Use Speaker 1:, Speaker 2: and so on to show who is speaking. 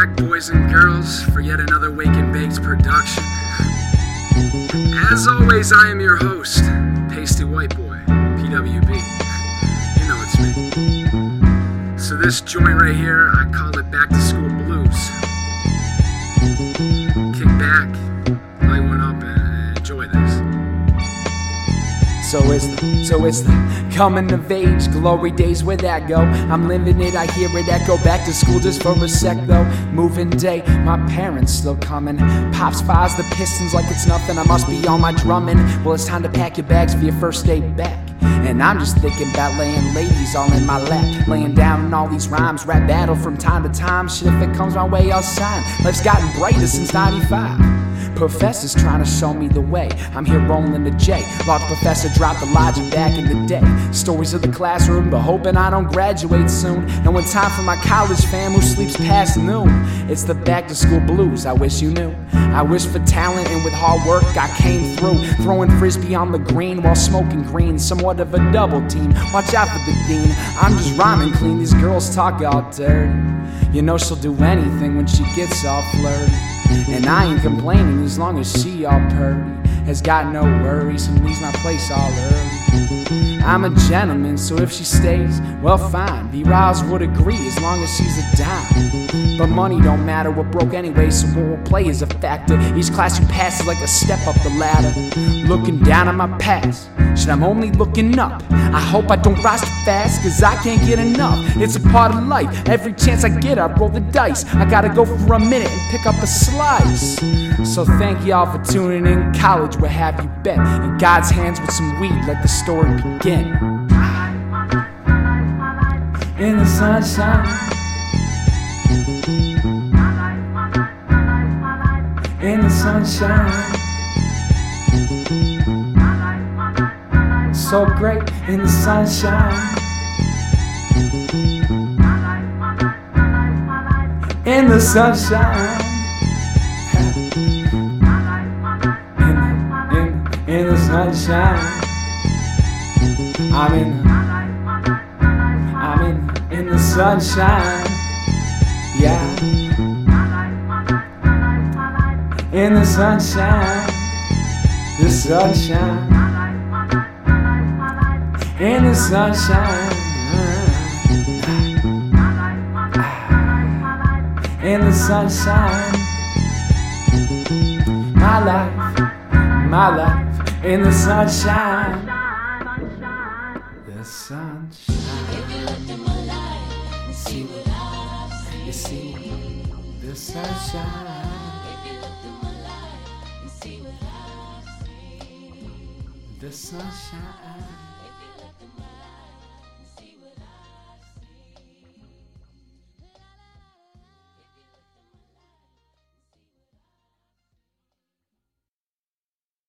Speaker 1: back, boys and girls, for yet another Wake and Baked production. As always, I am your host, Pasty White Boy, PWB. You know it's me. So, this joint right here, I call it Back to School Blues. Kick back, light one up, and enjoy this.
Speaker 2: So it's the, so it's the coming of age, glory days where that go. I'm living it, I hear it echo. Back to school just for a sec though. Moving day, my parents still coming. Pops fires the pistons like it's nothing. I must be on my drumming. Well, it's time to pack your bags for your first day back. And I'm just thinking about laying ladies all in my lap, laying down all these rhymes, rap battle from time to time. Shit, if it comes my way, I'll sign. Life's gotten brighter since 95. Professor's trying to show me the way. I'm here rolling the J. Large professor dropped the logic back in the day. Stories of the classroom, but hoping I don't graduate soon. And when time for my college fam who sleeps past noon, it's the back to school blues. I wish you knew. I wish for talent and with hard work I came through. Throwing frisbee on the green while smoking green. Somewhat of a double team. Watch out for the dean. I'm just rhyming clean. These girls talk all dirty. You know she'll do anything when she gets all flirty. And I ain't complaining as long as she all purty. Has got no worries and leaves my place all early. I'm a gentleman, so if she stays, well, fine. B Riles would agree as long as she's a dime. But money don't matter, we're broke anyway, so what we'll play is a factor. Each class you pass is like a step up the ladder. Looking down at my past, shit, I'm only looking up. I hope I don't rise too fast, cause I can't get enough. It's a part of life, every chance I get, I roll the dice. I gotta go for a minute and pick up a slice. So thank y'all for tuning in. College, where have you been? In God's hands with some weed, like the story begin. In the sunshine. In the sunshine. So great in the sunshine. In the sunshine. In in, in the sunshine. I'm in I'm in, in the sunshine. Yeah. In the sunshine. The sunshine. In the sunshine. In the sunshine. My life, my life in the sunshine. The sunshine. If you see, what I've seen, you see, the sunshine. If you look in my life and see what I've seen, the sunshine.